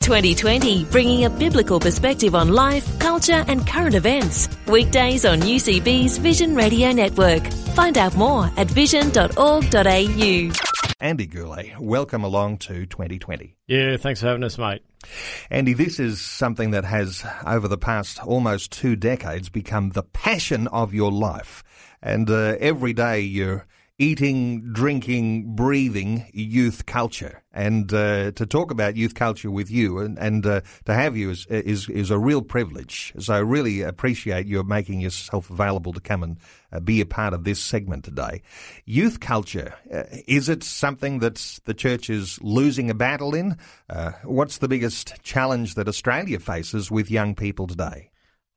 2020, bringing a biblical perspective on life, culture, and current events. Weekdays on UCB's Vision Radio Network. Find out more at vision.org.au. Andy Gourley, welcome along to 2020. Yeah, thanks for having us, mate. Andy, this is something that has, over the past almost two decades, become the passion of your life. And uh, every day you're eating, drinking, breathing youth culture. And uh, to talk about youth culture with you and, and uh, to have you is, is, is a real privilege. So I really appreciate you making yourself available to come and uh, be a part of this segment today. Youth culture, uh, is it something that the church is losing a battle in? Uh, what's the biggest challenge that Australia faces with young people today?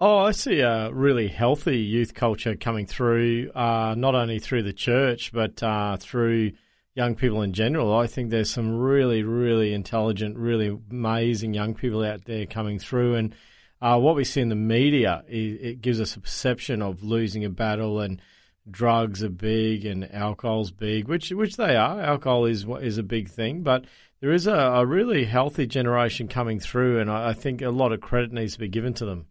Oh, I see a really healthy youth culture coming through, uh, not only through the church, but uh, through young people in general. I think there's some really, really intelligent, really amazing young people out there coming through. And uh, what we see in the media, it, it gives us a perception of losing a battle and drugs are big and alcohol's big, which which they are. Alcohol is is a big thing, but there is a, a really healthy generation coming through, and I, I, think a lot of credit needs to be given to them.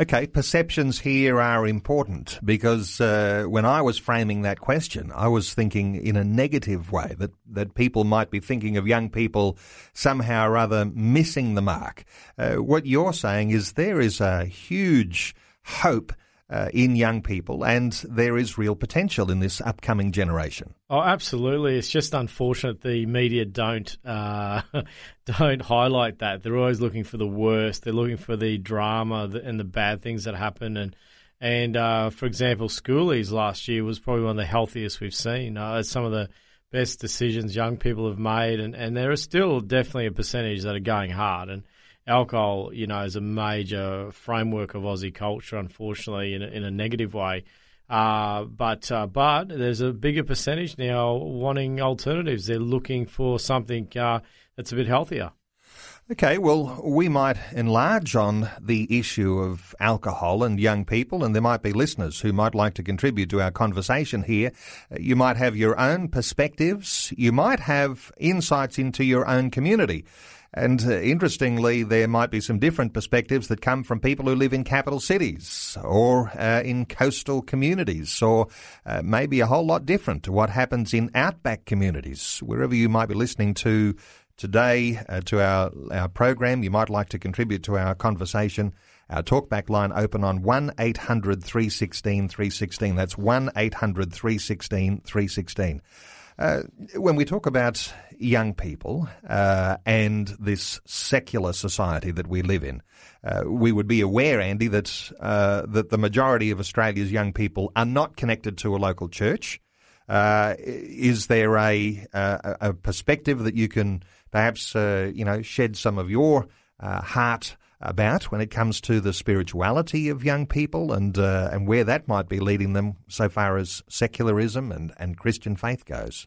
Okay, perceptions here are important because uh, when I was framing that question, I was thinking in a negative way that, that people might be thinking of young people somehow or other missing the mark. Uh, what you're saying is there is a huge hope uh, in young people, and there is real potential in this upcoming generation. Oh, absolutely! It's just unfortunate the media don't uh, don't highlight that. They're always looking for the worst. They're looking for the drama and the bad things that happen. And and uh, for example, schoolies last year was probably one of the healthiest we've seen. Uh, some of the best decisions young people have made, and, and there are still definitely a percentage that are going hard and alcohol, you know, is a major framework of Aussie culture, unfortunately, in a, in a negative way. Uh, but uh, but there's a bigger percentage now wanting alternatives. They're looking for something uh, that's a bit healthier. Okay, well, we might enlarge on the issue of alcohol and young people, and there might be listeners who might like to contribute to our conversation here. You might have your own perspectives. You might have insights into your own community. And uh, interestingly, there might be some different perspectives that come from people who live in capital cities or uh, in coastal communities, or uh, maybe a whole lot different to what happens in outback communities. Wherever you might be listening to today uh, to our, our program, you might like to contribute to our conversation. Our talkback line open on 1 800 316 316. That's 1 800 316 316. Uh, when we talk about young people uh, and this secular society that we live in, uh, we would be aware, Andy, that uh, that the majority of Australia's young people are not connected to a local church. Uh, is there a, a, a perspective that you can perhaps you know shed some of your heart? about when it comes to the spirituality of young people and uh, and where that might be leading them so far as secularism and, and Christian faith goes.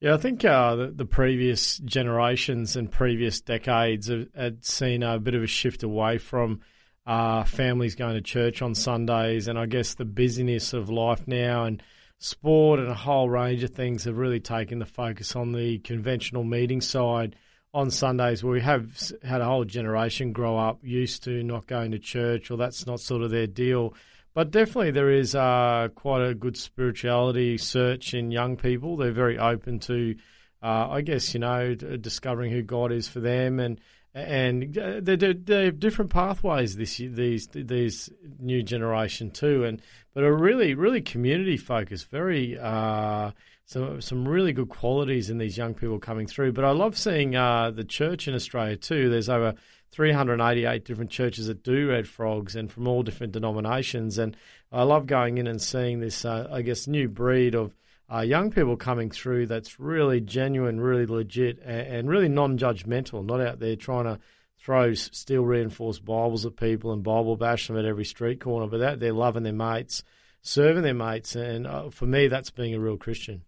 Yeah, I think uh, the, the, previous generations and previous decades have, had seen a bit of a shift away from uh, families going to church on Sundays, and I guess the busyness of life now and sport and a whole range of things have really taken the focus on the conventional meeting side on Sundays where we have had a whole generation grow up used to not going to church or that's not sort of their deal. But definitely there is uh, quite a good spirituality search in young people. They're very open to, uh, I guess, you know, discovering who God is for them and and uh, they they have different pathways this these these new generation too, and but are really really community focused, very uh, some some really good qualities in these young people coming through. But I love seeing uh, the church in Australia too. There's over 388 different churches that do Red Frogs, and from all different denominations. And I love going in and seeing this, uh, I guess, new breed of uh, young people coming through that's really genuine, really legit, and, and really non-judgmental. Not out there trying to throw steel reinforced Bibles at people and Bible bash them at every street corner, but that they're loving their mates, serving their mates, and uh, for me, that's being a real Christian.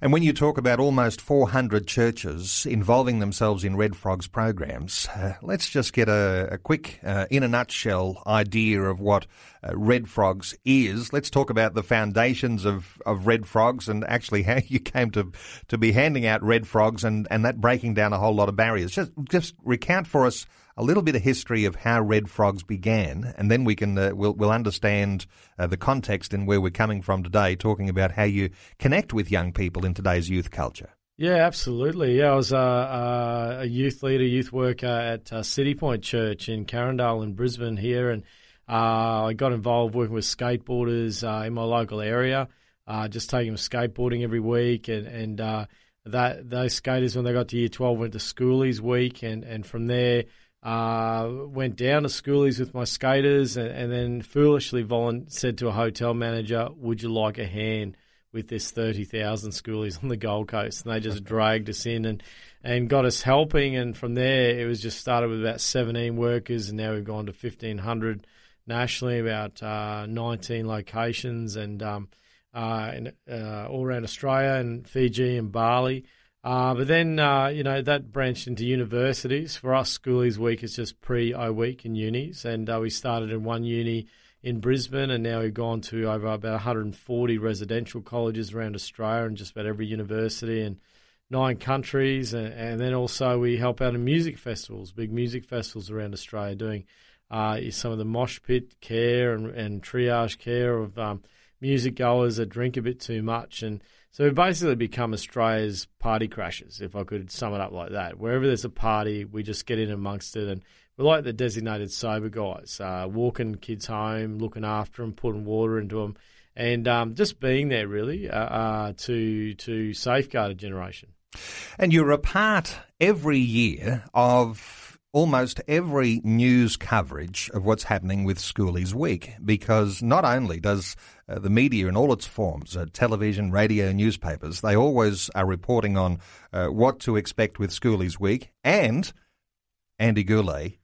And when you talk about almost 400 churches involving themselves in Red Frogs programs, uh, let's just get a, a quick, uh, in a nutshell, idea of what uh, Red Frogs is. Let's talk about the foundations of, of Red Frogs and actually how you came to, to be handing out Red Frogs and, and that breaking down a whole lot of barriers. Just, just recount for us a little bit of history of how Red Frogs began, and then we can uh, we'll, we'll understand uh, the context and where we're coming from today, talking about how you connect with young people in today's youth culture. Yeah, absolutely. Yeah, I was a, a youth leader, youth worker at uh, Citipointe Church in Carindale in Brisbane here, and uh, I got involved working with skateboarders uh, in my local area, uh, just taking them skateboarding every week, and and that those skaters when they got to year twelve went to schoolies week, and and from there uh, went down to schoolies with my skaters and, and then foolishly volu- said to a hotel manager, Would you like a hand with this 30,000 schoolies on the Gold Coast? And they just dragged us in and, and got us helping. And from there, it was just started with about 17 workers, and now we've gone to 1,500 nationally, about uh, 19 locations, and um, uh, in, uh, all around Australia and Fiji and Bali. Uh, but then, uh, you know, that branched into universities. For us, Schoolies Week is just pre O Week in unis. And uh, we started in one uni in Brisbane, and now we've gone to over about 140 residential colleges around Australia and just about every university and nine countries. And, and then also we help out in music festivals, big music festivals around Australia, doing uh, some of the mosh pit care and, and triage care of um, music goers that drink a bit too much. And so we've basically become Australia's party crashers, if I could sum it up like that. Wherever there's a party, we just get in amongst it, and we're like the designated sober guys, uh, walking kids home, looking after them, putting water into them, and um, just being there really uh, uh, to to safeguard a generation. And you're a part every year of almost every news coverage of what's happening with Schoolies Week because not only does uh, the media in all its forms, uh, television, radio, newspapers, they always are reporting on uh, what to expect with Schoolies Week and Andy Gourley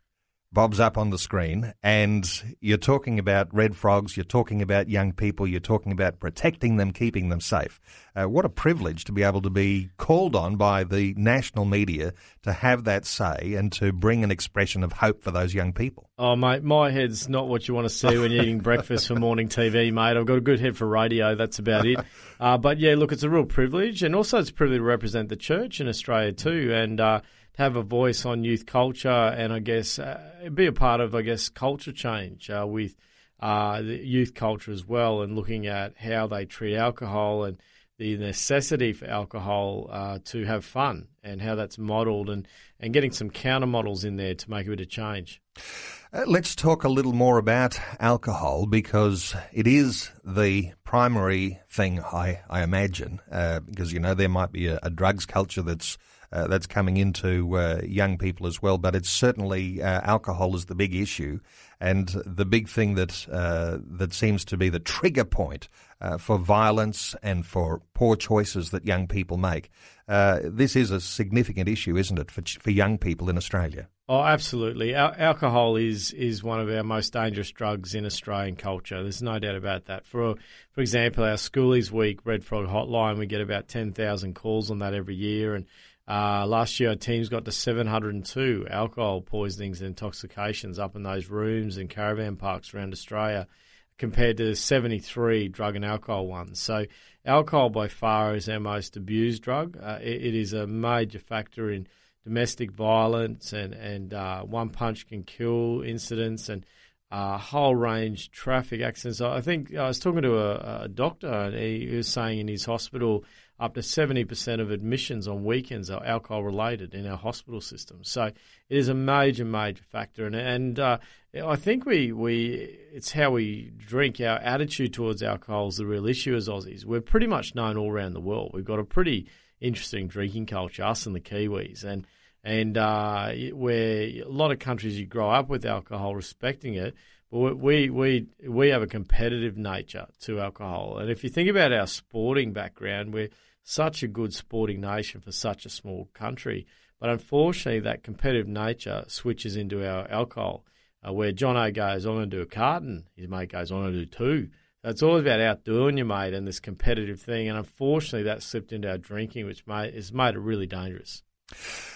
Bob's up on the screen, and you're talking about red frogs, you're talking about young people, you're talking about protecting them, keeping them safe. Uh, what a privilege to be able to be called on by the national media to have that say and to bring an expression of hope for those young people. Oh, mate, my head's not what you want to see when you're eating breakfast for morning TV, mate. I've got a good head for radio, that's about it. Uh, but yeah, look, it's a real privilege, and also it's a privilege to represent the church in Australia too. And uh, have a voice on youth culture and I guess uh, be a part of I guess culture change uh, with uh, youth culture as well and looking at how they treat alcohol and the necessity for alcohol uh, to have fun and how that's modelled and, and getting some counter models in there to make a bit of change. Uh, let's talk a little more about alcohol because it is the primary thing, I, I imagine, uh, because, you know, there might be a, a drugs culture that's uh, that's coming into uh, young people as well. But it's certainly uh, alcohol is the big issue, and the big thing that uh, that seems to be the trigger point uh, for violence and for poor choices that young people make. This is a significant issue, isn't it, for for young people in Australia? Oh, absolutely. Al- alcohol is is one of our most dangerous drugs in Australian culture. There's no doubt about that. For for example, our Schoolies Week Red Frog Hotline, we get about ten thousand calls on that every year, and uh, last year, our teams got to 702 alcohol poisonings and intoxications up in those rooms and caravan parks around Australia, compared to 73 drug and alcohol ones. So, alcohol by far is our most abused drug. Uh, it, it is a major factor in domestic violence and and uh, one punch can kill incidents and a whole range traffic accidents. I think I was talking to a, a doctor and he was saying in his hospital up to 70% of admissions on weekends are alcohol related in our hospital system. So it is a major, major factor. And, and uh, I think we, we it's how we drink. Our attitude towards alcohol is the real issue as Aussies. We're pretty much known all around the world. We've got a pretty interesting drinking culture, us and the Kiwis. And, and uh, where a lot of countries you grow up with alcohol, respecting it, we, we, we have a competitive nature to alcohol. And if you think about our sporting background, we're such a good sporting nation for such a small country. But unfortunately, that competitive nature switches into our alcohol, uh, where John O goes, going to do a carton. His mate goes, going to do two. So it's always about outdoing your mate and this competitive thing. And unfortunately, that slipped into our drinking, which made, has made it really dangerous.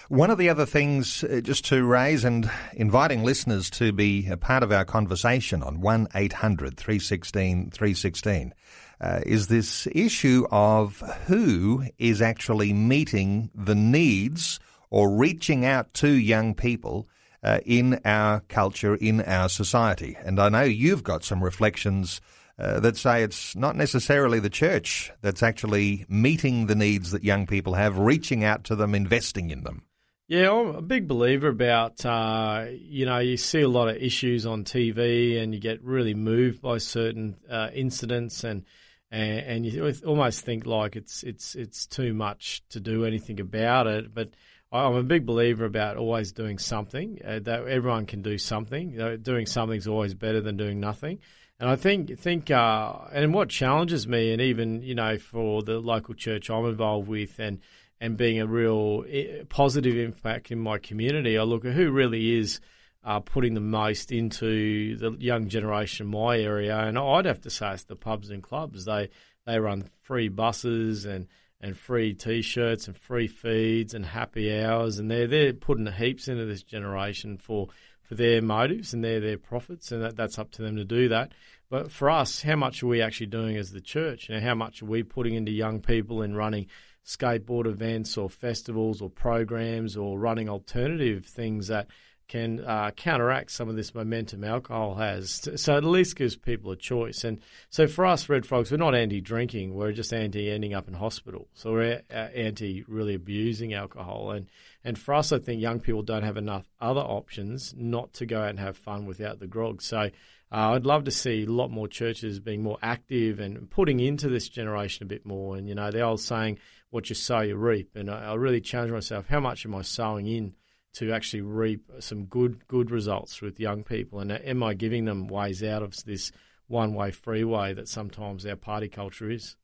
One of the other things, uh, just to raise and inviting listeners to be a part of our conversation on 1 800 316 316 uh, is this issue of who is actually meeting the needs or reaching out to young people uh, in our culture, in our society. And I know you've got some reflections uh, that say it's not necessarily the church that's actually meeting the needs that young people have, reaching out to them, investing in them. Yeah, I'm a big believer about, uh, you know, you see a lot of issues on TV and you get really moved by certain uh, incidents and, and, and you almost think like it's it's it's too much to do anything about it. But I'm a big believer about always doing something. Uh, that everyone can do something. You know, doing something is always better than doing nothing. And I think think uh, and what challenges me, and even you know for the local church I'm involved with, and and being a real eh, positive impact in my community, I look at who really is uh, putting the most into the young generation in my area, and I'd have to say it's the pubs and clubs. They they run free buses and and free T-shirts and free feeds and happy hours, and they're they're putting heaps into this generation for for their motives and their their profits, and that, that's up to them to do that. But for us, how much are we actually doing as the church? Know, how much are we putting into young people in running skateboard events or festivals or programs or running alternative things that can uh, counteract some of this momentum alcohol has. So at least gives people a choice. And so for us, Red Frogs, we're not anti-drinking. We're just anti ending up in hospital. So we're uh, anti really abusing alcohol. And and for us, I think young people don't have enough other options not to go out and have fun without the grog. So uh, I'd love to see a lot more churches being more active and putting into this generation a bit more. And you know, the old saying, "What you sow, you reap." And I, I really challenge myself: how much am I sowing in? To actually reap some good good results with young people? And am I giving them ways out of this one way freeway that sometimes our party culture is?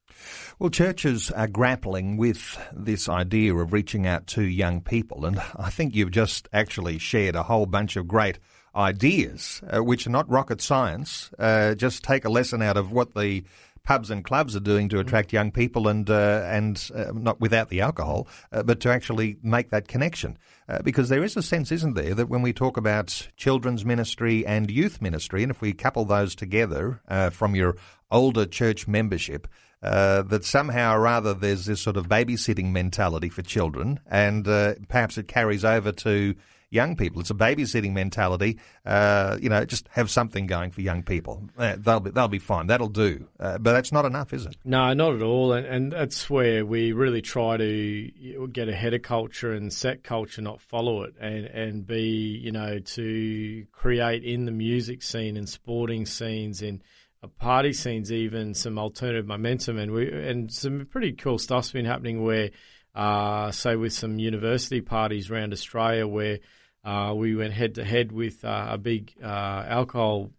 Well, churches are grappling with this idea of reaching out to young people, and I think you've just actually shared a whole bunch of great ideas, uh, which are not rocket science. Uh, just take a lesson out of what the pubs and clubs are doing to attract young people, and uh, and uh, not without the alcohol, uh, but to actually make that connection. Uh, because there is a sense, isn't there, that when we talk about children's ministry and youth ministry, and if we couple those together uh, from your older church membership, uh, that somehow or rather there's this sort of babysitting mentality for children, and perhaps it carries over to young people. It's a babysitting mentality. Uh, you know, just have something going for young people. Uh, they'll be they'll be fine. That'll do. Uh, but that's not enough, is it? No, not at all. And, and that's where we really try to get ahead of culture and set culture, not follow it, and and be you know to create in the music scene and sporting scenes in uh, party scenes even some alternative momentum and we and some pretty cool stuff's been happening where uh, say with some university parties around Australia where uh, we went head to head with uh, a big uh, alcohol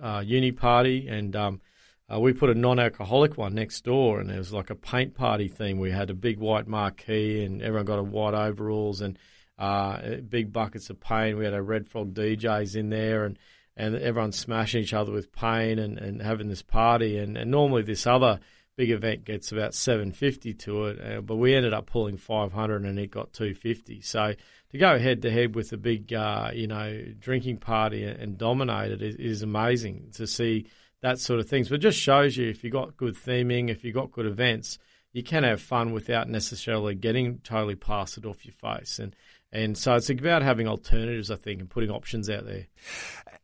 uh, uni party, and um, uh, we put a non-alcoholic one next door, and it was like a paint party theme. We had a big white marquee, and everyone got a white overalls and big buckets of paint. We had a Red Frog DJs in there, and and everyone smashing each other with paint and, and having this party. And, and normally this other big event gets about 750 to it, uh, but we ended up pulling 500 and it got 250. So to go head to head with a big, uh, you know, drinking party and dominate it is, is, amazing to see that sort of things. But it just shows you if you've got good theming, if you've got good events, you can have fun without necessarily getting totally plastered off your face. And and so it's about having alternatives, I think, and putting options out there.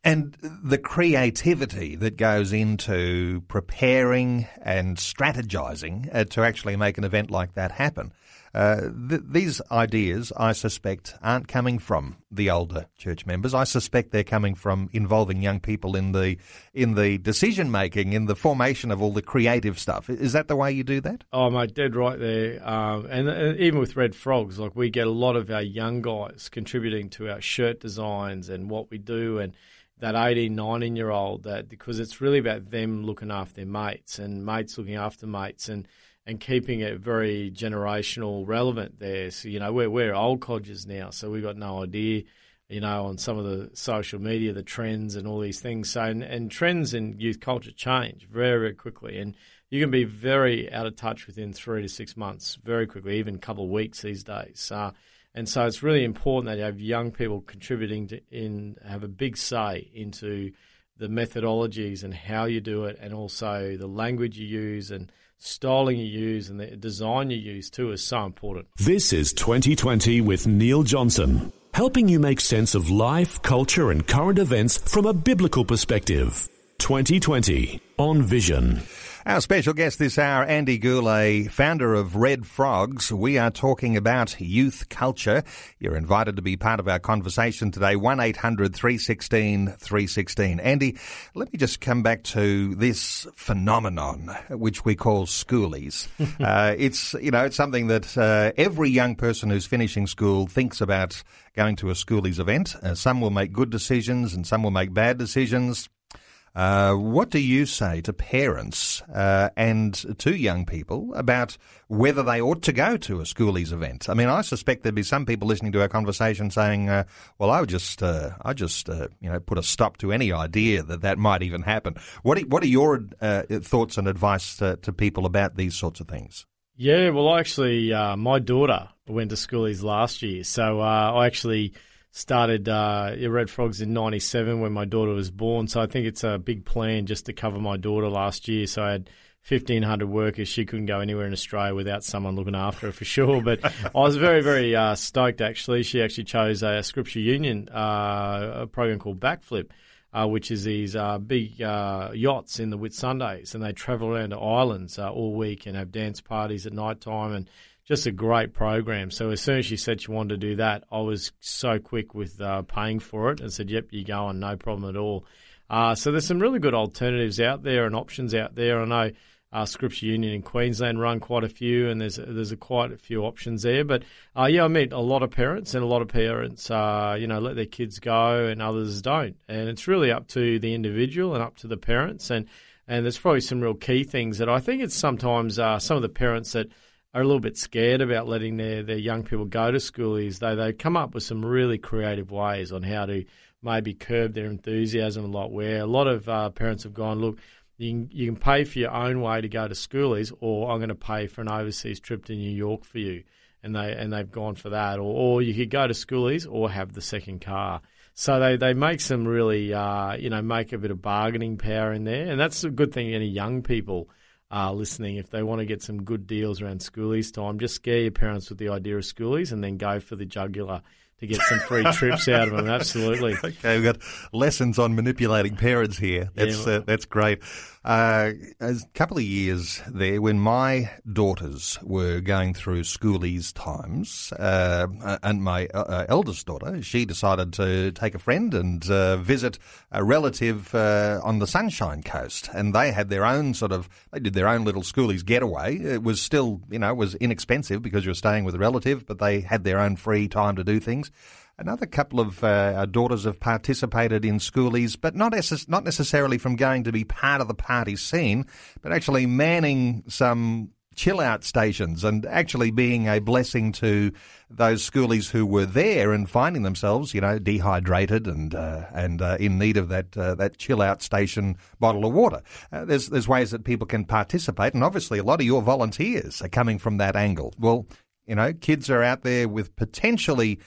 And the creativity that goes into preparing and strategizing uh, to actually make an event like that happen. Uh, th- these ideas, I suspect, aren't coming from the older church members. I suspect they're coming from involving young people in the in the decision making, in the formation of all the creative stuff. Is that the way you do that? Oh, mate, dead right there. Um, and, and, even with Red Frogs, like we get a lot of our young guys contributing to our shirt designs and what we do, and that 18, 19 year old that because it's really about them looking after their mates and mates looking after mates and and keeping it very generational relevant there. So, you know, we're, we're old codgers now, so we've got no idea, you know, on some of the social media, the trends and all these things. So, and, and trends in youth culture change very, very quickly. And you can be very out of touch within three to six months, very quickly, even a couple of weeks these days. And so it's really important that you have young people contributing to in have a big say into the methodologies and how you do it, and also the language you use and styling you use and the design you use too is so important. This is 2020 with Neil Johnson, helping you make sense of life, culture, and current events from a biblical perspective. 2020 on Vision. Our special guest this hour, Andy Gourley, founder of Red Frogs. We are talking about youth culture. You're invited to be part of our conversation today, 1-800-316-316. Andy, let me just come back to this phenomenon, which we call schoolies. uh, it's, you know, it's something that uh, every young person who's finishing school thinks about going to a schoolies event. Uh, some will make good decisions and some will make bad decisions. Uh, what do you say to parents uh, and to young people about whether they ought to go to a schoolies event? I mean, I suspect there'd be some people listening to our conversation saying, uh, "Well, I would just, uh, I just, uh, you know, put a stop to any idea that that might even happen." What are, What are your thoughts and advice to, to, people about these sorts of things? Yeah, well, actually, my daughter went to schoolies last year, so I actually started uh, Red Frogs in '97 when my daughter was born. So I think it's a big plan just to cover my daughter last year. So I had 1,500 workers. She couldn't go anywhere in Australia without someone looking after her for sure. But I was very, very uh, stoked actually. She actually chose a, Scripture Union uh, a program called Backflip. Uh, which is these uh, big uh, yachts in the Whitsundays, and they travel around to islands uh, all week and have dance parties at night time and just a great program. So as soon as she said she wanted to do that, I was so quick with uh, paying for it and said, "Yep, you go on, no problem at all." Uh, so there's some really good alternatives out there and options out there. I know uh, Scripture Union in Queensland run quite a few, and there's there's a quite a few options there. But uh, yeah, I meet a lot of parents, and a lot of parents, uh, you know, let their kids go, and others don't. And it's really up to the individual and up to the parents. And and there's probably some real key things that I think it's sometimes uh, some of the parents that are a little bit scared about letting their, their young people go to schoolies, though they come up with some really creative ways on how to maybe curb their enthusiasm a lot. Where a lot of uh, parents have gone, look, you can, you can pay for your own way to go to schoolies, or I'm going to pay for an overseas trip to New York for you, and they and they've gone for that, or, or you could go to schoolies or have the second car. So they, they make some really, uh, you know, make a bit of bargaining power in there, and that's a good thing. Any young people uh, listening, if they want to get some good deals around schoolies time, just scare your parents with the idea of schoolies and then go for the jugular to get some free trips out of them. Absolutely. Okay, we've got lessons on manipulating parents here. That's yeah. uh, that's great. Uh, a couple of years there, when my daughters were going through schoolies times, uh, and my uh, uh, eldest daughter, she decided to take a friend and uh, visit a relative on the Sunshine Coast, and they had their own sort of, they did their own little schoolies getaway. It was still, you know, it was inexpensive because you were staying with a relative, but they had their own free time to do things. Another couple of uh, daughters have participated in schoolies, but not, not necessarily from going to be part of the party scene, but actually manning some chill out stations and actually being a blessing to those schoolies who were there and finding themselves, you know, dehydrated and uh, and uh, in need of that uh, that chill out station bottle of water. Uh, there's there's ways that people can participate, and obviously a lot of your volunteers are coming from that angle. Well, you know, kids are out there with potentially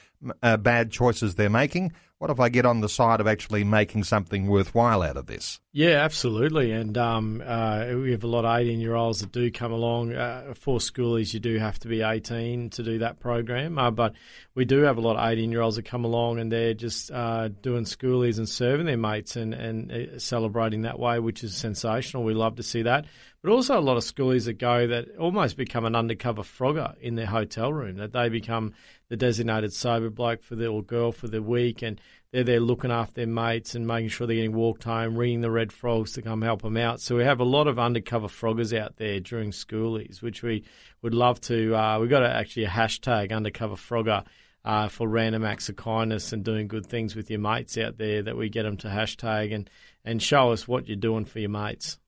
uh, bad choices they're making. What if I get on the side of actually making something worthwhile out of this? Yeah, absolutely. And um, uh, we have a lot of 18 year olds that do come along. Uh, for schoolies, you do have to be 18 to do that program. Uh, but we do have a lot of 18 year olds that come along and they're just uh, doing schoolies and serving their mates and, and uh, celebrating that way, which is sensational. We love to see that. But also a lot of schoolies that go that almost become an undercover frogger in their hotel room, that they become the designated sober bloke for the or girl for the week, and they're there looking after their mates and making sure they're getting walked home, ringing the red frogs to come help them out. So we have a lot of undercover froggers out there during schoolies, which we would love to. Uh, we've got a, actually a hashtag undercover frogger. Uh, for random acts of kindness and doing good things with your mates out there, that we get them to hashtag and, and show us what you're doing for your mates.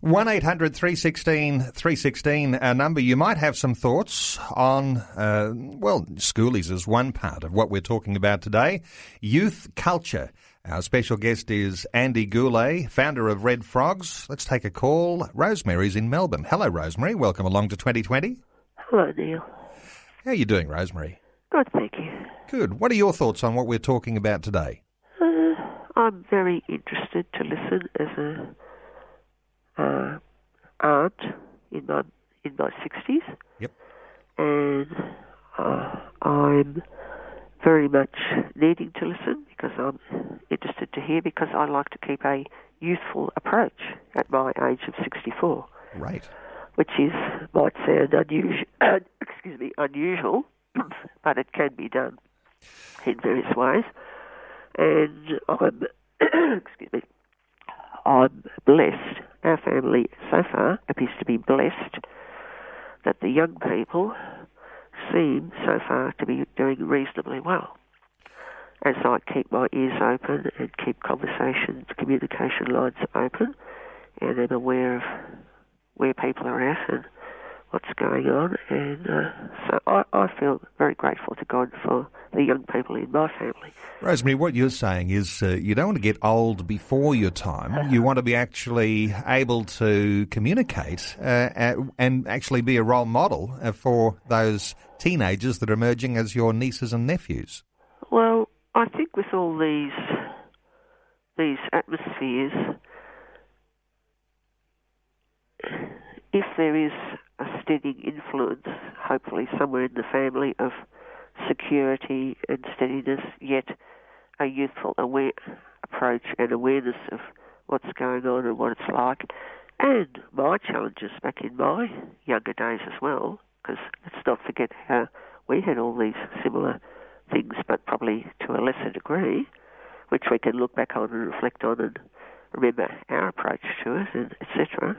1 800 316 316, our number. You might have some thoughts on, uh, well, schoolies is one part of what we're talking about today. Youth culture. Our special guest is Andy Gourley, founder of Red Frogs. Let's take a call. Rosemary's in Melbourne. Hello, Rosemary. Welcome along to 2020. Hello, Neil. How are you doing, Rosemary? Good, thank you. Good. What are your thoughts on what we're talking about today? Uh, I'm very interested to listen as a uh, aunt in my in my sixties. Yep. And uh, I'm very much needing to listen because I'm interested to hear because I like to keep a youthful approach at my age of 64, Right. which is might sound unusual. excuse me, unusual, but it can be done in various ways. And I'm excuse me, I'm blessed. Our family so far appears to be blessed that the young people seem so far to be doing reasonably well. As I keep my ears open and keep conversations, communication lines open, and am aware of where people are at and what's going on, and uh, so I, I feel very grateful to God for the young people in my family. Rosemary, what you're saying is uh, you don't want to get old before your time. You want to be actually able to communicate uh, and actually be a role model uh, for those teenagers that are emerging as your nieces and nephews. Well, I think with all these these atmospheres, if there is a steadying influence, hopefully somewhere in the family of security and steadiness, yet a youthful aware approach and awareness of what's going on and what it's like, and my challenges back in my younger days as well, because let's not forget how we had all these similar things, but probably to a lesser degree, which we can look back on and reflect on and remember our approach to it, and etc.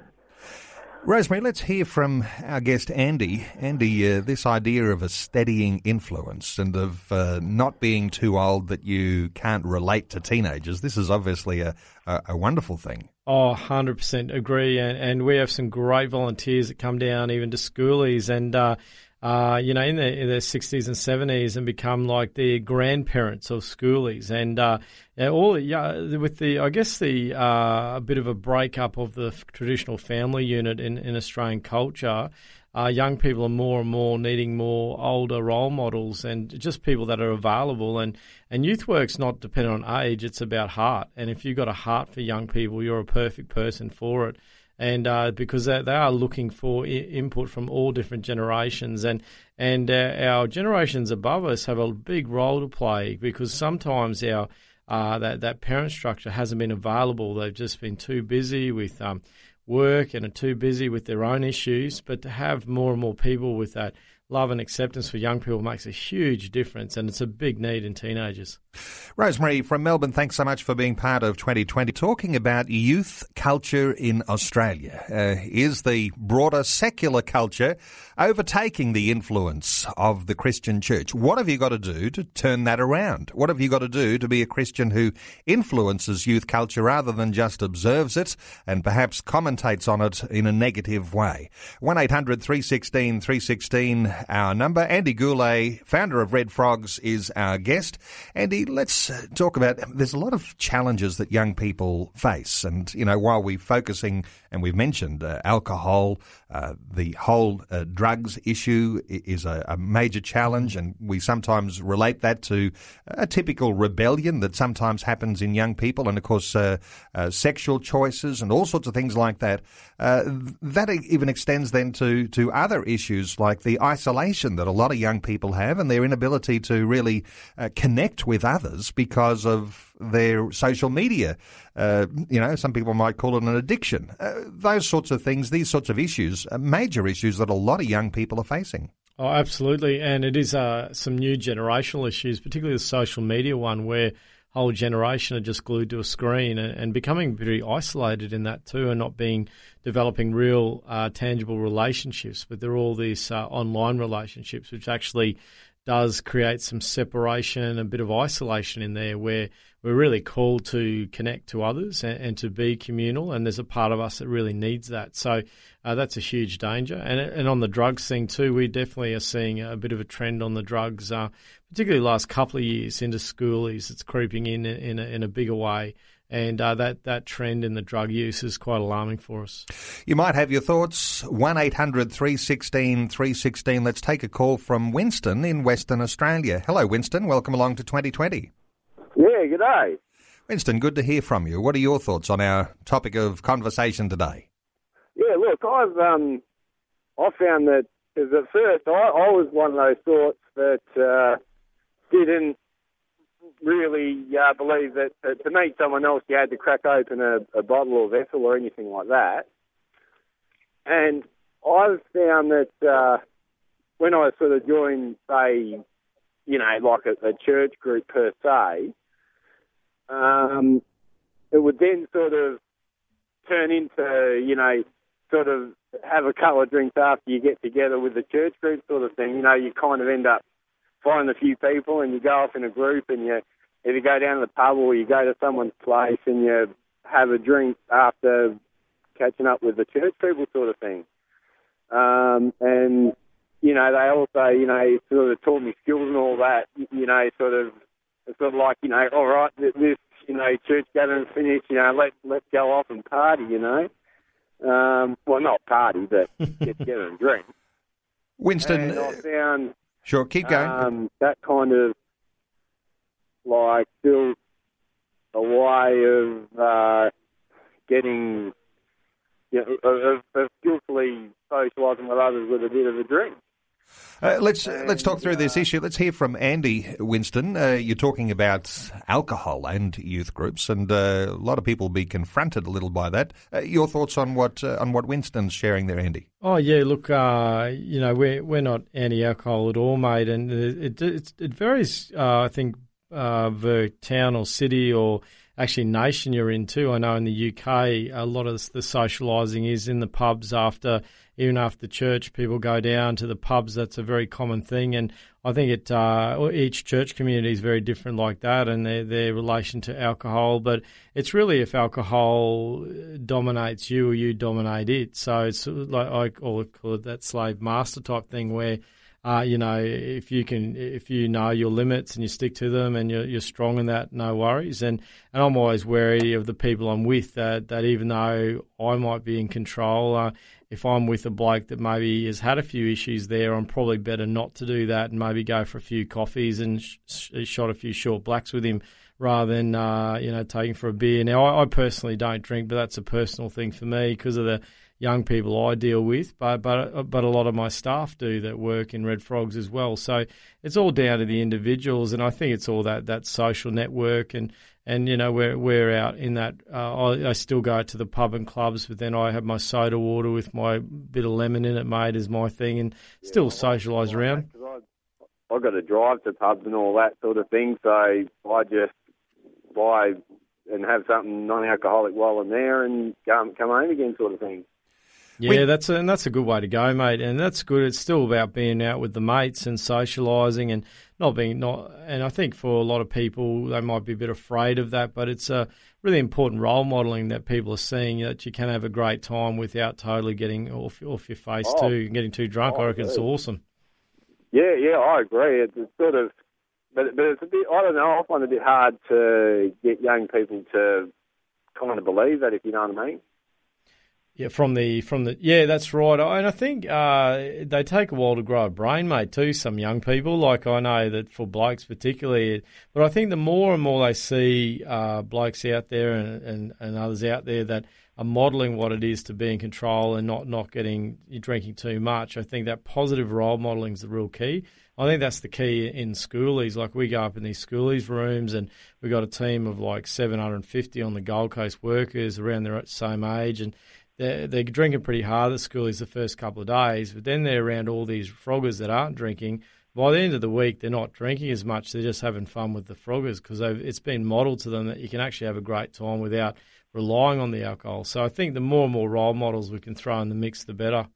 Rosemary, let's hear from our guest Andy. Andy, uh, this idea of a steadying influence and of uh, not being too old that you can't relate to teenagers, this is obviously a, a, a wonderful thing. Oh, 100% agree. And, and we have some great volunteers that come down even to schoolies and, uh, uh, you know, in their, in their 60s and 70s and become like the grandparents of schoolies. And uh, all yeah, with the, I guess, the uh, a bit of a breakup of the traditional family unit in, in Australian culture. Uh, young people are more and more needing more older role models and just people that are available. And, and youth work's not dependent on age, it's about heart. And if you've got a heart for young people, you're a perfect person for it and uh, because they, are looking for I- input from all different generations, and and uh, our generations above us have a big role to play because sometimes our uh, that that parent structure hasn't been available. They've just been too busy with um, work and are too busy with their own issues. But to have more and more people with that love and acceptance for young people makes a huge difference, and it's a big need in teenagers. Rosemary from Melbourne, thanks so much for being part of 2020. Talking about youth culture in Australia. Uh, is the broader secular culture overtaking the influence of the Christian church? What have you got to do to turn that around? What have you got to do to be a Christian who influences youth culture rather than just observes it and perhaps commentates on it in a negative way? 1 800 316 316, our number. Andy Gourley, founder of Red Frogs, is our guest. Andy, let's uh, talk about there's a lot of challenges that young people face. And, you know, while we're focusing, and we've mentioned uh, alcohol, uh, the whole uh, drugs issue is a, a, major challenge, and we sometimes relate that to a typical rebellion that sometimes happens in young people, and of course, uh, uh, sexual choices and all sorts of things like that. that even extends then to, to other issues like the isolation that a lot of young people have and their inability to really connect with others because of their social media. Uh, you know, some people might call it an addiction. Uh, those sorts of things, these sorts of issues, major issues that a lot of young people are facing. Oh, absolutely. And it is uh, some new generational issues, particularly the social media one, where whole generation are just glued to a screen and, and becoming very isolated in that too, and not being developing real uh, tangible relationships. But they're all these uh, online relationships, which actually does create some separation, and a bit of isolation in there where we're really called to connect to others and, and to be communal. And there's a part of us that really needs that. So uh, that's a huge danger. And, and on the drugs thing too, we definitely are seeing a bit of a trend on the drugs, uh, particularly last couple of years into schoolies. It's creeping in in a, in a bigger way and uh, that that trend in the drug use is quite alarming for us. You might have your thoughts. One 316 316 Let's take a call from Winston in Western Australia. Hello, Winston. Welcome along to 2020. Yeah, good day. Winston, good to hear from you. What are your thoughts on our topic of conversation today? Yeah, look, I've um, I found that as at first I, I was one of those thoughts that uh, didn't really uh, believe that, that to meet someone else you had to crack open a, a bottle or vessel or anything like that. And I've found that uh, when I sort of joined, say, you know, like a, a church group per se, um, it would then sort of turn into, you know, sort of have a couple of drinks after you get together with the church group sort of thing. You know, you kind of end up finding a few people and you go off in a group and you either go down to the pub or you go to someone's place and you have a drink after catching up with the church people sort of thing. Um, and, you know, they also, you know, sort of taught me skills and all that, you know, sort of, it's sort of like, you know, all right, this, you know, church gathering finished, you know, let, let's go off and party, you know. Um, well, not party, but get together and drink. Winston, and I found sure, keep going. Um, that kind of like built a way of uh, getting, you know, of, of skillfully socialising with others with a bit of a drink. Uh, let's and, let's talk through this issue. Let's hear from Andy Winston. Uh, you're talking about alcohol and youth groups, and uh, a lot of people be confronted a little by that. Uh, your thoughts on what uh, on what Winston's sharing there, Andy? Oh yeah, look, uh, you know we're we're not anti-alcohol at all, mate, and it it, it varies. I think the town or city or actually nation you're in too. I know in the UK a lot of the socialising is in the pubs after even after church, people go down to the pubs. That's a very common thing, and I think it uh, each church community is very different like that, and their their relation to alcohol. But it's really if alcohol dominates you or you dominate it. So it's like I call it that slave master type thing where uh, you know, if you can, if you know your limits and you stick to them and you're, you're strong in that, no worries. And and I'm always wary of the people I'm with that that even though I might be in control, uh, if I'm with a bloke that maybe has had a few issues there, I'm probably better not to do that and maybe go for a few coffees and sh- shot a few short blacks with him rather than uh, you know taking for a beer. Now I, I personally don't drink, but that's a personal thing for me because of the young people I deal with, but but but a lot of my staff do that work in Red Frogs as well. So it's all down to the individuals, and I think it's all that that social network and. And you know we're we're out in that. Uh, I, I, still go to the pub and clubs, but then I have my soda water with my bit of lemon in it, made as my thing, and yeah, still socialise around. I, I've got to drive to pubs and all that sort of thing, so I just buy and have something non-alcoholic while I'm there, and come come home again, sort of thing. Yeah, we, that's a, and that's a good way to go, mate. And that's good. It's still about being out with the mates and socialising and not being not. And I think for a lot of people, they might be a bit afraid of that, but it's a really important role modelling that people are seeing that you can have a great time without totally getting off off your face oh, too, getting too drunk. I, I reckon it's awesome. Yeah, yeah, I agree. It's, it's sort of, but but it's a bit. I don't know. I find it a bit hard to get young people to kind of believe that, if you know what I mean. Yeah, from the from the yeah, that's right. And I think uh, they take a while to grow a brain, mate. Too some young people, like I know that for blokes particularly. But I think the more and more they see uh, blokes out there and, and, and others out there that are modelling what it is to be in control and not not getting drinking too much, I think that positive role modelling is the real key. I think that's the key in schoolies. Like we go up in these schoolies rooms, and we got a team of like 750 on the Gold Coast workers around their same age, and they're, they're drinking pretty hard at school schoolies the first couple of days, but then they're around all these froggers that aren't drinking. By the end of the week, they're not drinking as much. They're just having fun with the froggers because it's been modelled to them that you can actually have a great time without relying on the alcohol. So I think the more and more role models we can throw in the mix, the better.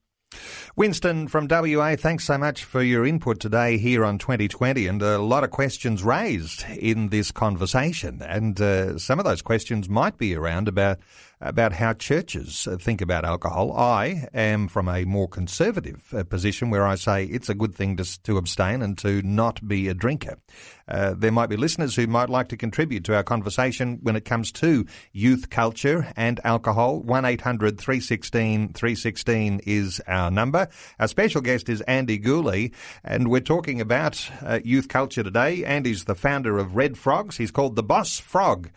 Winston from WA, thanks so much for your input today here on 2020 and a lot of questions raised in this conversation. And uh, some of those questions might be around about about how churches think about alcohol. I am from a more conservative uh, position where I say it's a good thing to, to abstain and to not be a drinker. Uh, there might be listeners who might like to contribute to our conversation when it comes to youth culture and alcohol. 1 800 316 316 is our number. Our special guest is Andy Gourley, and we're talking about uh, youth culture today. Andy's the founder of Red Frogs. He's called the Boss Frog.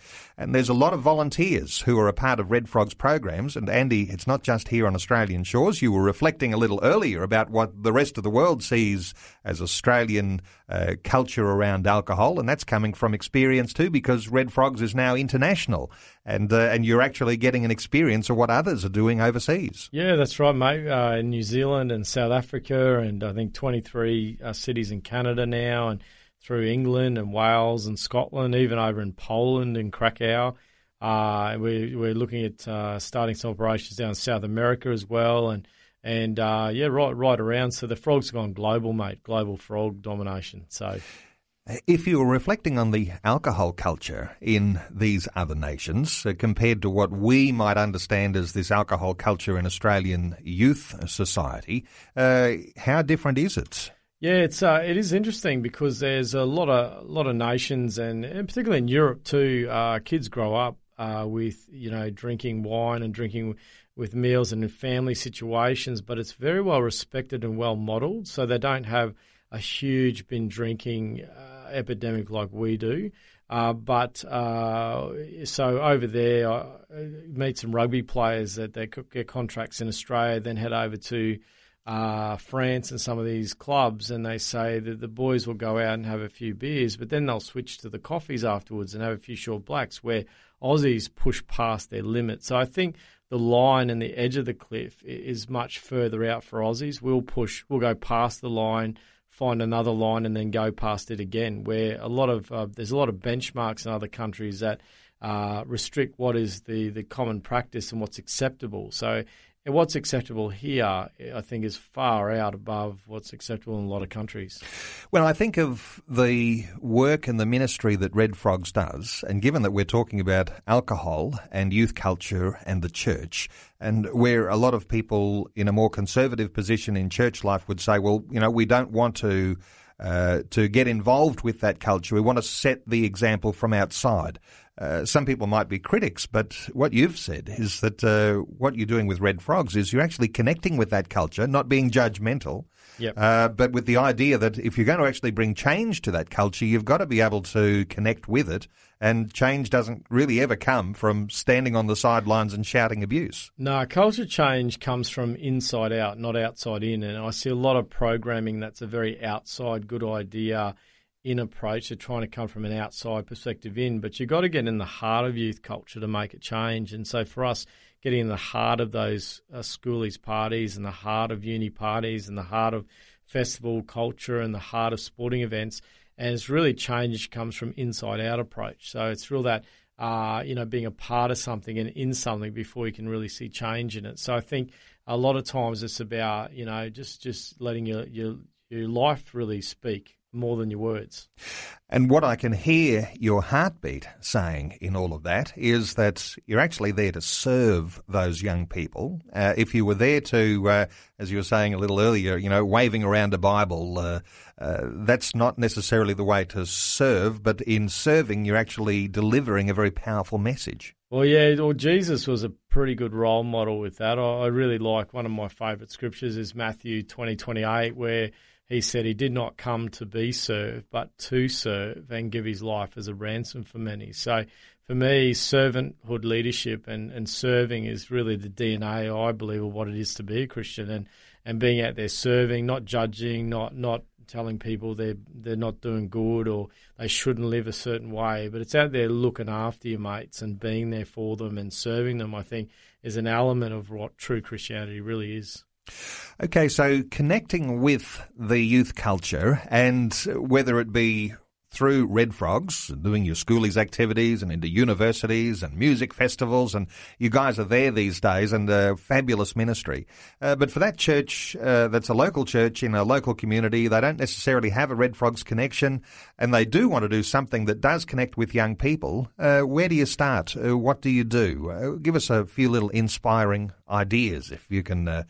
And there's a lot of volunteers who are a part of Red Frog's programs. And Andy, it's not just here on Australian shores. You were reflecting a little earlier about what the rest of the world sees as Australian uh, culture around alcohol, and that's coming from experience too, because Red Frogs is now international, and uh, and you're actually getting an experience of what others are doing overseas. Yeah, that's right, mate. Uh, in New Zealand and South Africa, and I think 23 uh, cities in Canada now, and through England and Wales and Scotland, even over in Poland and Krakow. Uh, we, we're looking at uh, starting some operations down in South America as well, and and uh, yeah, right right around. So the frog's gone global, mate. Global frog domination. So. If you're reflecting on the alcohol culture in these other nations uh, compared to what we might understand as this alcohol culture in Australian youth society, uh, how different is it? Yeah, it's uh, it is interesting because there's a lot of lot of nations and, and particularly in Europe too. Uh, kids grow up uh, with you know drinking wine and drinking with meals and in family situations, but it's very well respected and well modelled. So they don't have a huge binge drinking uh, epidemic like we do. Uh, but uh, so over there, I meet some rugby players that they get contracts in Australia, then head over to uh, France and some of these clubs, and they say that the boys will go out and have a few beers, but then they'll switch to the coffees afterwards and have a few short blacks, where Aussies push past their limit. So I think the line and the edge of the cliff is much further out for Aussies. We'll push, we'll go past the line, find another line, and then go past it again. Where a lot of uh, there's a lot of benchmarks in other countries that uh, restrict what is the the common practice and what's acceptable. So and what's acceptable here, I think, is far out above what's acceptable in a lot of countries. When I think of the work and the ministry that Red Frogs does, and given that we're talking about alcohol and youth culture and the church, and where a lot of people in a more conservative position in church life would say, well, you know, we don't want to. Uh, to get involved with that culture. We want to set the example from outside. Uh, some people might be critics, but what you've said is that uh, what you're doing with Red Frogs is you're actually connecting with that culture, not being judgmental, yep. uh, but with the idea that if you're going to actually bring change to that culture, you've got to be able to connect with it. And change doesn't really ever come from standing on the sidelines and shouting abuse. No, culture change comes from inside out, not outside in. And I see a lot of programming that's a very outside good idea in approach to trying to come from an outside perspective in, but you've got to get in the heart of youth culture to make a change. And so for us, getting in the heart of those uh, schoolies parties and the heart of uni parties and the heart of festival culture and the heart of sporting events, and it's really change comes from inside out approach. So it's real that uh, you know being a part of something and in something before you can really see change in it. So I think a lot of times it's about you know just just letting your your your life really speak more than your words. And what I can hear your heartbeat saying in all of that is that you're actually there to serve those young people. Uh, if you were there to, uh, as you were saying a little earlier, you know, waving around a Bible, uh, uh that's not necessarily the way to serve, but in serving, you're actually delivering a very powerful message. Well, yeah, well, Jesus was a pretty good role model with that. I, I really like one of my favourite scriptures is Matthew twenty twenty eight, where he said he did not come to be served, but to serve and give his life as a ransom for many. So for me, servanthood leadership and, and serving is really the DNA, I believe, of what it is to be a Christian and, and being out there serving, not judging, not not telling people they're they're not doing good or they shouldn't live a certain way, but it's out there looking after your mates and being there for them and serving them, I think, is an element of what true Christianity really is. Okay, so connecting with the youth culture and whether it be through Red Frogs, doing your schoolies activities and into universities and music festivals, and you guys are there these days and a fabulous ministry. Uh, but for that church uh, that's a local church in a local community, they don't necessarily have a Red Frogs connection, and they do want to do something that does connect with young people. Uh, where do you start? Uh, what do you do? Uh, give us a few little inspiring ideas if you can uh,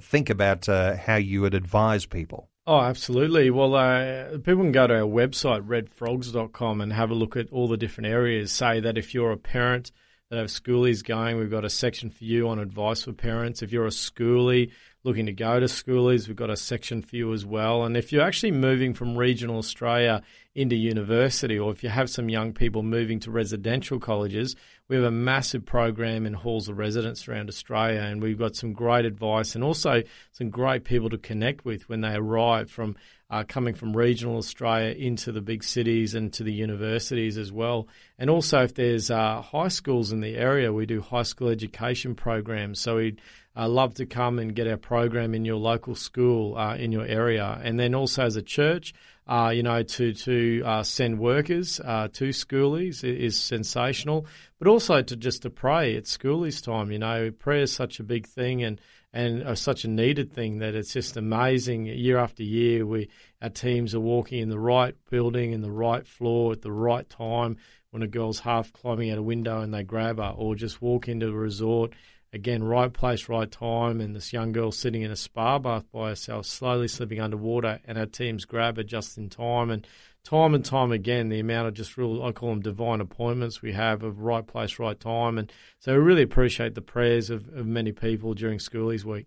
think about how you would advise people. Oh, absolutely. Well, uh, people can go to our website, redfrogs.com, and have a look at all the different areas. Say that if you're a parent that have schoolies going, we've got a section for you on advice for parents. If you're a schoolie looking to go to schoolies, we've got a section for you as well. And if you're actually moving from regional Australia into university, or if you have some young people moving to residential colleges, we have a massive program in halls of residence around Australia, and we've got some great advice and also some great people to connect with when they arrive from uh, coming from regional Australia into the big cities and to the universities as well. And also, if there's uh, high schools in the area, we do high school education programs. So we uh, love to come and get our program in your local school uh, in your area. And then also as a church, uh, you know, to to uh, send workers uh, to schoolies is sensational, but also to just to pray at schoolies time. You know, prayer is such a big thing and and uh, such a needed thing that it's just amazing. Year after year, we our teams are walking in the right building in the right floor at the right time when a girl's half climbing out a window and they grab her, or just walk into a resort Again, right place, right time, and this young girl sitting in a spa bath by herself, slowly slipping underwater, and our teams grab her just in time. And time and time again, the amount of just real, I call them divine appointments we have of right place, right time. And so we really appreciate the prayers of, of many people during Schoolies Week.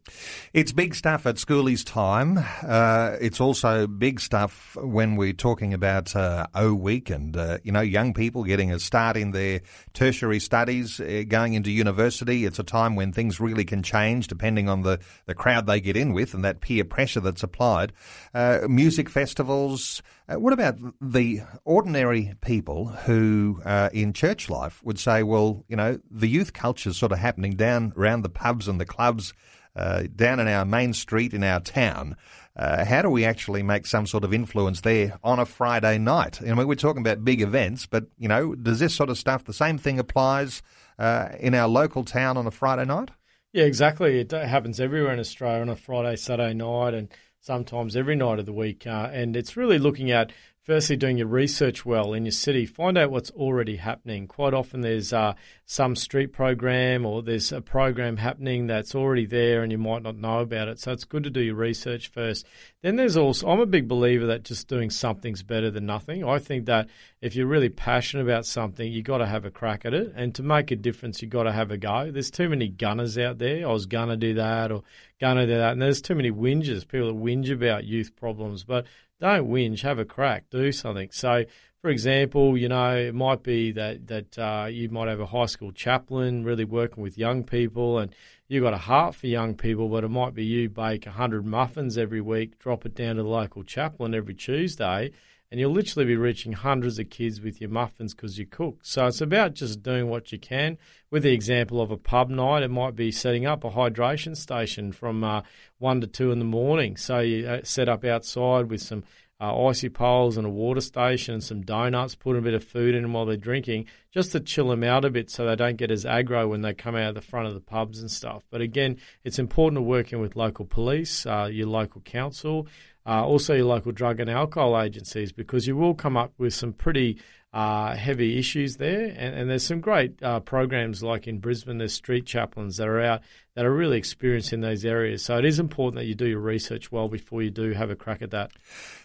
It's big stuff at Schoolies time. Uh, it's also big stuff when we're talking about uh, O Week and, uh, you know, young people getting a start in their tertiary studies, uh, going into university. It's a time when things really can change depending on the, the crowd they get in with and that peer pressure that's applied. Uh, music festivals, uh, what about the ordinary people who, uh, in church life, would say, well, you know, the youth culture is sort of happening down around the pubs and the clubs, uh, down in our main street in our town. Uh, how do we actually make some sort of influence there on a Friday night? I mean, we're talking about big events, but, you know, does this sort of stuff, the same thing applies uh, in our local town on a Friday night? Yeah, exactly. It happens everywhere in Australia on a Friday, Saturday night, and sometimes every night of the week. Uh, and it's really looking at firstly doing your research well in your city find out what's already happening quite often there's uh, some street program or there's a program happening that's already there and you might not know about it so it's good to do your research first then there's also i'm a big believer that just doing something's better than nothing. I think that if you're really passionate about something you've got to have a crack at it. And to make a difference you've got to have a go. There's too many gunners out there. I was gonna do that or gonna do that. And there's too many whingers people that whinge about youth problems. But don't whinge, have a crack, do something. So, for example, you know, it might be that that uh, you might have a high school chaplain really working with young people, and you've got a heart for young people, but it might be you bake hundred muffins every week, drop it down to the local chaplain every Tuesday, and you'll literally be reaching hundreds of kids with your muffins because you cook. So it's about just doing what you can. With the example of a pub night, it might be setting up a hydration station from uh, one to two in the morning. So you uh, set up outside with some uh, icy poles and a water station and some donuts, put a bit of food in them while they're drinking, just to chill them out a bit so they don't get as aggro when they come out of the front of the pubs and stuff. But again, it's important to work in with local police, uh, your local council, uh, also your local drug and alcohol agencies, because you will come up with some pretty uh, heavy issues there. And, and there's some great uh, programs like in Brisbane, there's street chaplains that are out that are really experienced in those areas. So it is important that you do your research well before you do have a crack at that.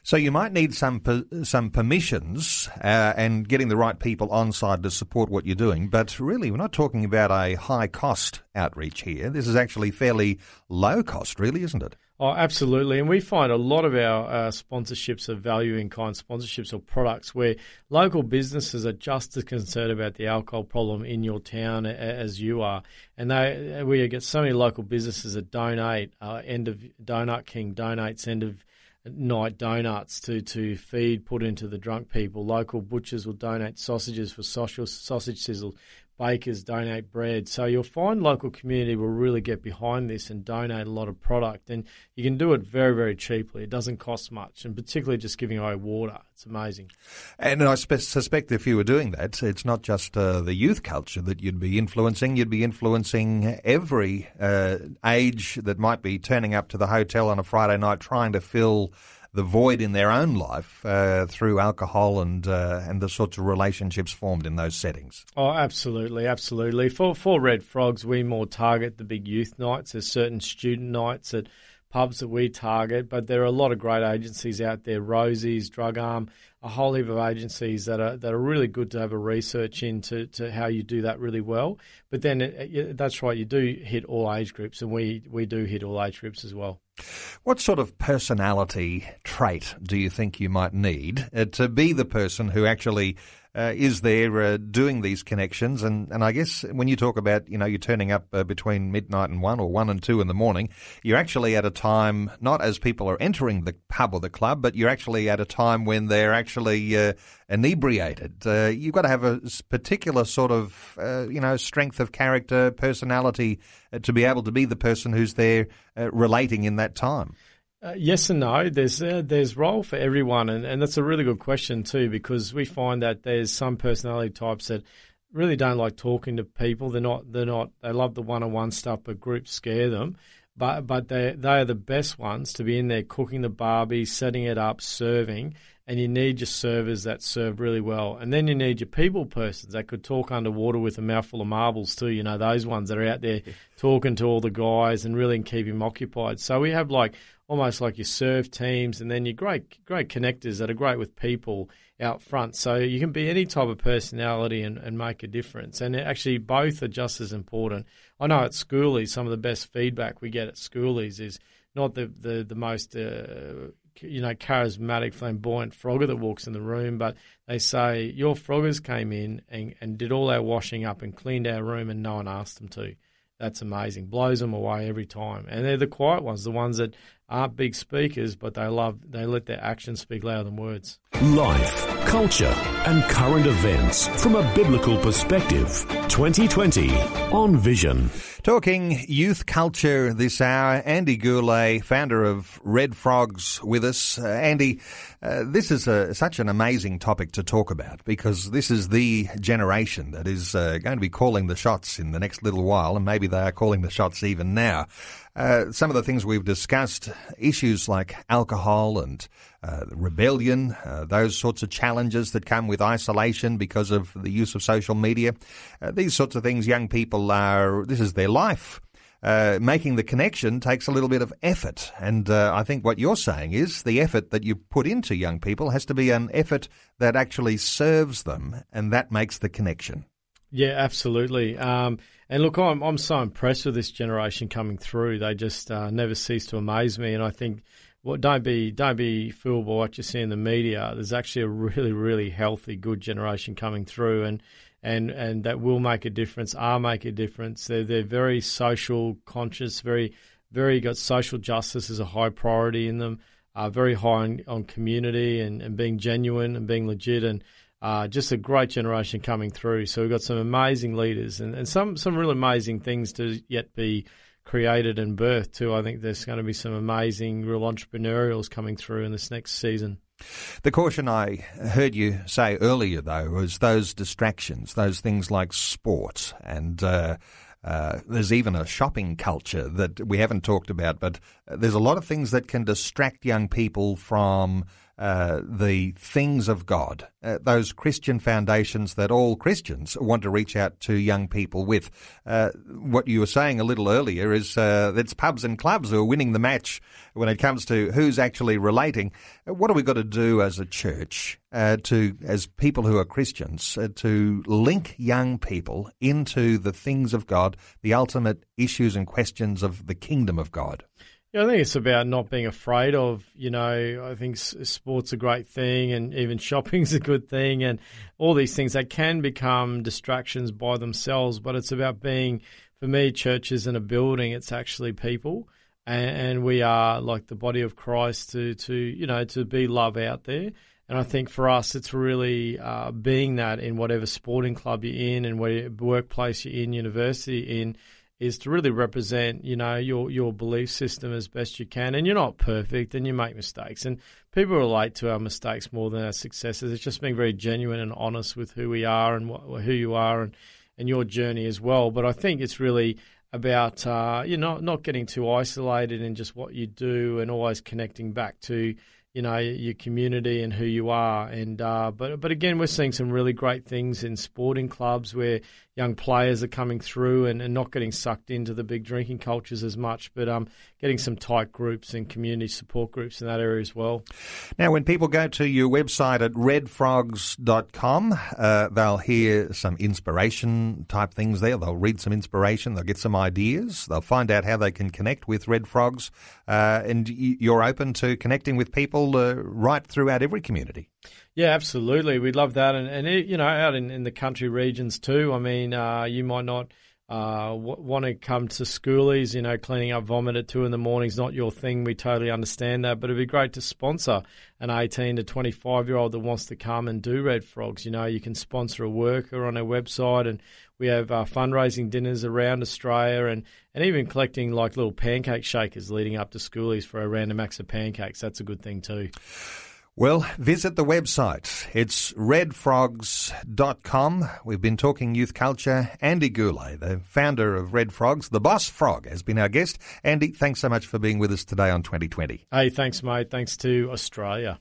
So you might need some some permissions uh, and getting the right people on side to support what you're doing. But really, we're not talking about a high cost outreach here. This is actually fairly low cost, really, isn't it? Oh, absolutely. And we find a lot of our uh, sponsorships are value in kind sponsorships or products where local businesses are just as concerned about the alcohol problem in your town as you are. And they, we get so many local businesses that donate, uh, end of Donut King donates end of night donuts to, to feed put into the drunk people. Local butchers will donate sausages for social sausage sizzle bakers donate bread. So you'll find local community will really get behind this and donate a lot of product. And you can do it very, very cheaply. It doesn't cost much, and particularly just giving away water. It's amazing. And I suspect if you were doing that, it's not just uh, the youth culture that you'd be influencing. You'd be influencing every uh, age that might be turning up to the hotel on a Friday night trying to fill the void in their own life uh, through alcohol and uh, and the sorts of relationships formed in those settings. Oh, absolutely, absolutely. For for Red Frogs, we more target the big youth nights. There's certain student nights at pubs that we target, but there are a lot of great agencies out there, Rosie's, Drug Arm, a whole heap of agencies that are that are really good to have a research into to how you do that really well. But then it, it, that's right, you do hit all age groups, and we we do hit all age groups as well. What sort of personality trait do you think you might need uh, to be the person who actually uh, is there uh, doing these connections? And, and I guess when you talk about, you know, you're turning up uh, between midnight and one or one and two in the morning, you're actually at a time, not as people are entering the pub or the club, but you're actually at a time when they're actually uh, inebriated. Uh, you've got to have a particular sort of, you know, strength of character, personality to be able to be the person who's there relating in that time. Uh, yes and no. There's uh, there's role for everyone, and, and that's a really good question too because we find that there's some personality types that really don't like talking to people. They're not they're not they love the one on one stuff, but groups scare them. But but they they are the best ones to be in there cooking the barbie, setting it up, serving, and you need your servers that serve really well. And then you need your people persons that could talk underwater with a mouthful of marbles too. You know, those ones that are out there talking to all the guys and really keep him occupied. So we have like almost like your serve teams, and then your great great connectors that are great with people out front. So you can be any type of personality and, and make a difference. And actually, both are just as important. I know at schoolies, some of the best feedback we get at schoolies is not the the, the most uh, you know charismatic, flamboyant frogger that walks in the room, but they say your froggers came in and, and did all our washing up and cleaned our room, and no one asked them to. That's amazing. Blows them away every time. And they're the quiet ones, the ones that aren't big speakers, but they love they let their actions speak louder than words. Life, culture, and current events from a biblical perspective. 2020 on Vision. Talking youth culture this hour, Andy Gourley, founder of Red Frogs, with us. Uh, Andy, uh, this is a, such an amazing topic to talk about because this is the generation that is uh, going to be calling the shots in the next little while, and maybe they are calling the shots even now. Uh, some of the things we've discussed, issues like alcohol and uh, rebellion, uh, those sorts of challenges that come with isolation because of the use of social media. Uh, these sorts of things, young people are, this is their life. Uh, making the connection takes a little bit of effort. And uh, I think what you're saying is the effort that you put into young people has to be an effort that actually serves them, and that makes the connection. Yeah, absolutely. Um, and look, I'm I'm so impressed with this generation coming through. They just uh, never cease to amaze me, and I think. Well, don't be don't be fooled by what you see in the media. There's actually a really really healthy, good generation coming through, and and and that will make a difference. Are make a difference. They're they're very social conscious, very very got social justice as a high priority in them. Uh, very high on, on community and, and being genuine and being legit and uh, just a great generation coming through. So we've got some amazing leaders and, and some some really amazing things to yet be created and birthed too. I think there's going to be some amazing real entrepreneurials coming through in this next season. The caution I heard you say earlier, though, was those distractions, those things like sports and. Uh, uh, there's even a shopping culture that we haven't talked about, but there's a lot of things that can distract young people from uh, the things of God, uh, those Christian foundations that all Christians want to reach out to young people with. Uh, what you were saying a little earlier is uh, it's pubs and clubs who are winning the match when it comes to who's actually relating. What have we got to do as a church, uh, to as people who are Christians, to link young people into the things of God, the ultimate issues and questions of the kingdom of God? Yeah, I think it's about not being afraid of, you know, I think sport's a great thing and even shopping's a good thing and all these things that can become distractions by themselves, but it's about being, for me, churches and a building, it's actually people. And, and we are like the body of Christ to, to, you know, to be love out there And I think for us, it's really uh, being that in whatever sporting club you're in and whatever workplace you're in, university in, is to really represent, you know, your your belief system as best you can. And you're not perfect, and you make mistakes, and people relate to our mistakes more than our successes. It's just being very genuine and honest with who we are and what, who you are, and and your journey as well. But I think it's really about uh, you know not getting too isolated in just what you do, and always connecting back to you know your community and who you are. And uh, but but again, we're seeing some really great things in sporting clubs where young players are coming through and, and not getting sucked into the big drinking cultures as much, but um, getting some tight groups and community support groups in that area as well. Now, when people go to your website at redfrogs.com, uh, they'll hear some inspiration type things there. They'll read some inspiration, they'll get some ideas, they'll find out how they can connect with Red Frogs, uh, and you're open to connecting with people uh, right throughout every community. Yeah, absolutely. We'd love that, and and you know, out in, in the country regions too. I mean, uh, you might not uh, w- want to come to schoolies. You know, cleaning up vomit at two in the morning is not your thing. We totally understand that, but it'd be great to sponsor an eighteen to twenty five year old that wants to come and do Red Frogs. You know, you can sponsor a worker on our website, and we have uh, fundraising dinners around Australia, and and even collecting like little pancake shakers leading up to schoolies for a random acts of pancakes. That's a good thing too. Well, visit the website. It's redfrogs.com. We've been talking youth culture. Andy Gourley, the founder of Red Frogs, the boss frog, has been our guest. Andy, thanks so much for being with us today on 2020. Hey, thanks, mate. Thanks to Australia.